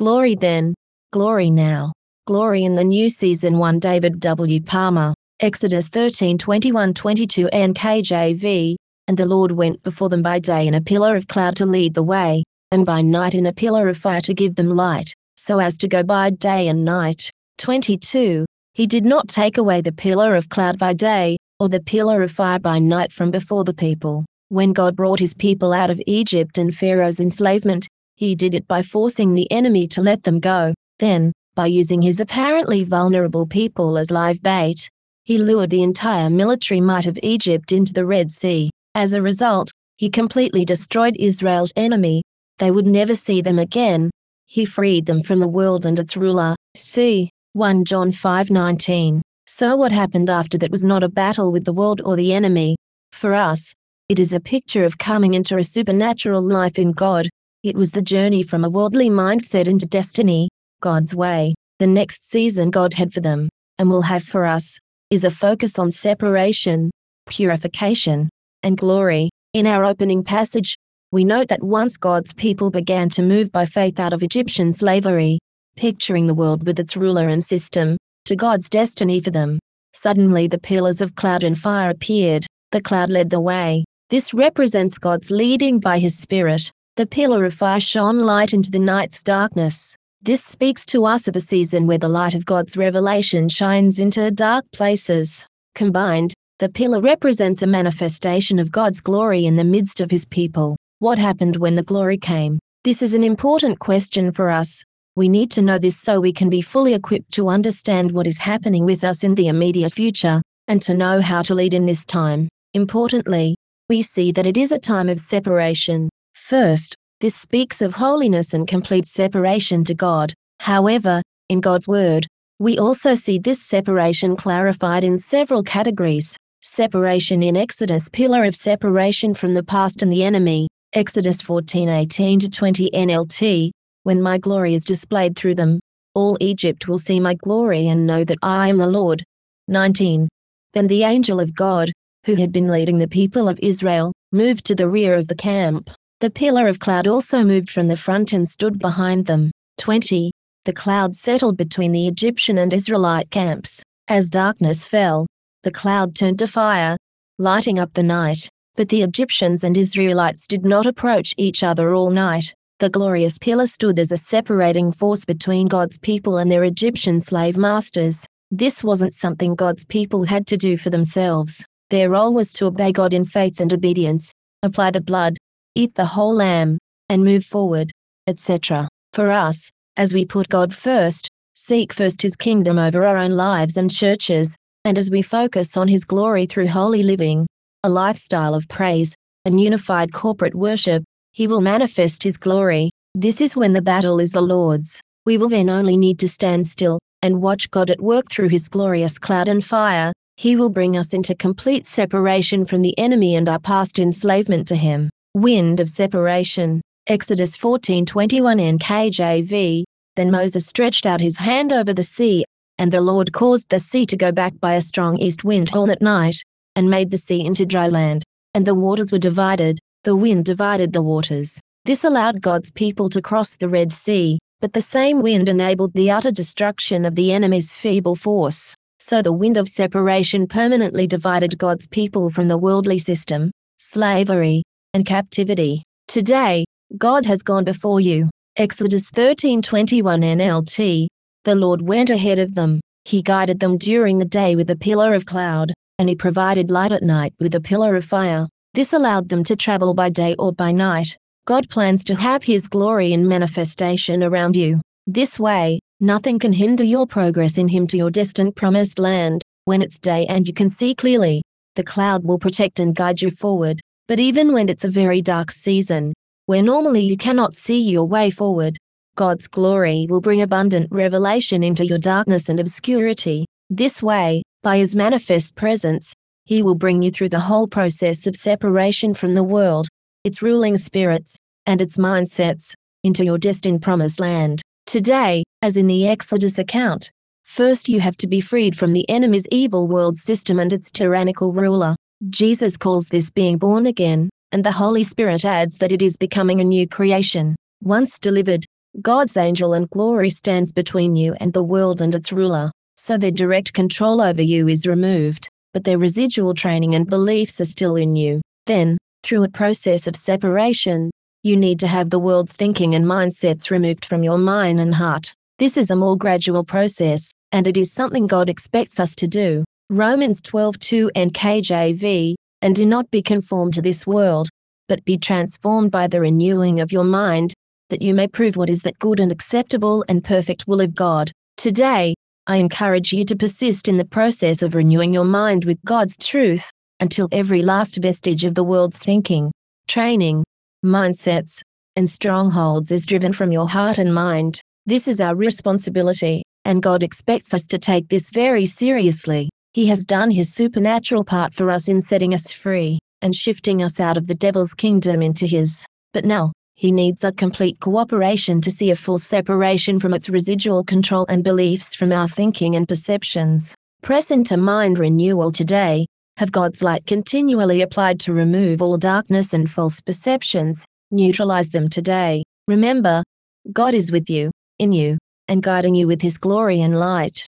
Glory then, glory now, glory in the new season 1 David W. Palmer, Exodus 13 21 22 NKJV, and the Lord went before them by day in a pillar of cloud to lead the way, and by night in a pillar of fire to give them light, so as to go by day and night. 22. He did not take away the pillar of cloud by day, or the pillar of fire by night from before the people. When God brought his people out of Egypt and Pharaoh's enslavement, he did it by forcing the enemy to let them go. Then, by using his apparently vulnerable people as live bait, he lured the entire military might of Egypt into the Red Sea. As a result, he completely destroyed Israel's enemy. They would never see them again. He freed them from the world and its ruler. See 1 John 5:19. So what happened after that was not a battle with the world or the enemy. For us, it is a picture of coming into a supernatural life in God. It was the journey from a worldly mindset into destiny, God's way. The next season God had for them, and will have for us, is a focus on separation, purification, and glory. In our opening passage, we note that once God's people began to move by faith out of Egyptian slavery, picturing the world with its ruler and system, to God's destiny for them. Suddenly the pillars of cloud and fire appeared, the cloud led the way. This represents God's leading by his Spirit. The pillar of fire shone light into the night's darkness. This speaks to us of a season where the light of God's revelation shines into dark places. Combined, the pillar represents a manifestation of God's glory in the midst of his people. What happened when the glory came? This is an important question for us. We need to know this so we can be fully equipped to understand what is happening with us in the immediate future, and to know how to lead in this time. Importantly, we see that it is a time of separation. First, this speaks of holiness and complete separation to God. However, in God's Word, we also see this separation clarified in several categories. Separation in Exodus, pillar of separation from the past and the enemy. Exodus 14:18 to 20 NLT, when my glory is displayed through them, all Egypt will see my glory and know that I am the Lord. 19. Then the angel of God, who had been leading the people of Israel, moved to the rear of the camp. The pillar of cloud also moved from the front and stood behind them. 20. The cloud settled between the Egyptian and Israelite camps. As darkness fell, the cloud turned to fire, lighting up the night. But the Egyptians and Israelites did not approach each other all night. The glorious pillar stood as a separating force between God's people and their Egyptian slave masters. This wasn't something God's people had to do for themselves. Their role was to obey God in faith and obedience, apply the blood, eat the whole lamb, and move forward, etc. For us, as we put God first, seek first His kingdom over our own lives and churches, and as we focus on His glory through holy living, a lifestyle of praise, and unified corporate worship, he will manifest his glory. This is when the battle is the Lord's. We will then only need to stand still and watch God at work through his glorious cloud and fire. He will bring us into complete separation from the enemy and our past enslavement to him. Wind of separation. Exodus 14:21 NKJV. Then Moses stretched out his hand over the sea, and the Lord caused the sea to go back by a strong east wind all that night, and made the sea into dry land, and the waters were divided, the wind divided the waters. This allowed God's people to cross the Red Sea, but the same wind enabled the utter destruction of the enemy's feeble force. So the wind of separation permanently divided God's people from the worldly system, slavery, and captivity. Today, God has gone before you. Exodus 13:21 NLT. The Lord went ahead of them. He guided them during the day with a pillar of cloud, and he provided light at night with a pillar of fire. This allowed them to travel by day or by night. God plans to have His glory in manifestation around you. This way, nothing can hinder your progress in Him to your distant promised land. When it's day and you can see clearly, the cloud will protect and guide you forward. But even when it's a very dark season, where normally you cannot see your way forward, God's glory will bring abundant revelation into your darkness and obscurity. This way, by His manifest presence, he will bring you through the whole process of separation from the world, its ruling spirits, and its mindsets, into your destined promised land. Today, as in the Exodus account, first you have to be freed from the enemy's evil world system and its tyrannical ruler. Jesus calls this being born again, and the Holy Spirit adds that it is becoming a new creation. Once delivered, God's angel and glory stands between you and the world and its ruler, so their direct control over you is removed, but their residual training and beliefs are still in you. Then, through a process of separation, you need to have the world's thinking and mindsets removed from your mind and heart. This is a more gradual process, and it is something God expects us to do. Romans 12:2 NKJV, and do not be conformed to this world, but be transformed by the renewing of your mind, that you may prove what is that good and acceptable and perfect will of God. Today, I encourage you to persist in the process of renewing your mind with God's truth until every last vestige of the world's thinking, training, mindsets, and strongholds is driven from your heart and mind. This is our responsibility, and God expects us to take this very seriously. He has done his supernatural part for us in setting us free and shifting us out of the devil's kingdom into his. But now, he needs our complete cooperation to see a full separation from its residual control and beliefs from our thinking and perceptions. Press into mind renewal today. Have God's light continually applied to remove all darkness and false perceptions. Neutralize them today. Remember, God is with you, in you, and guiding you with his glory and light.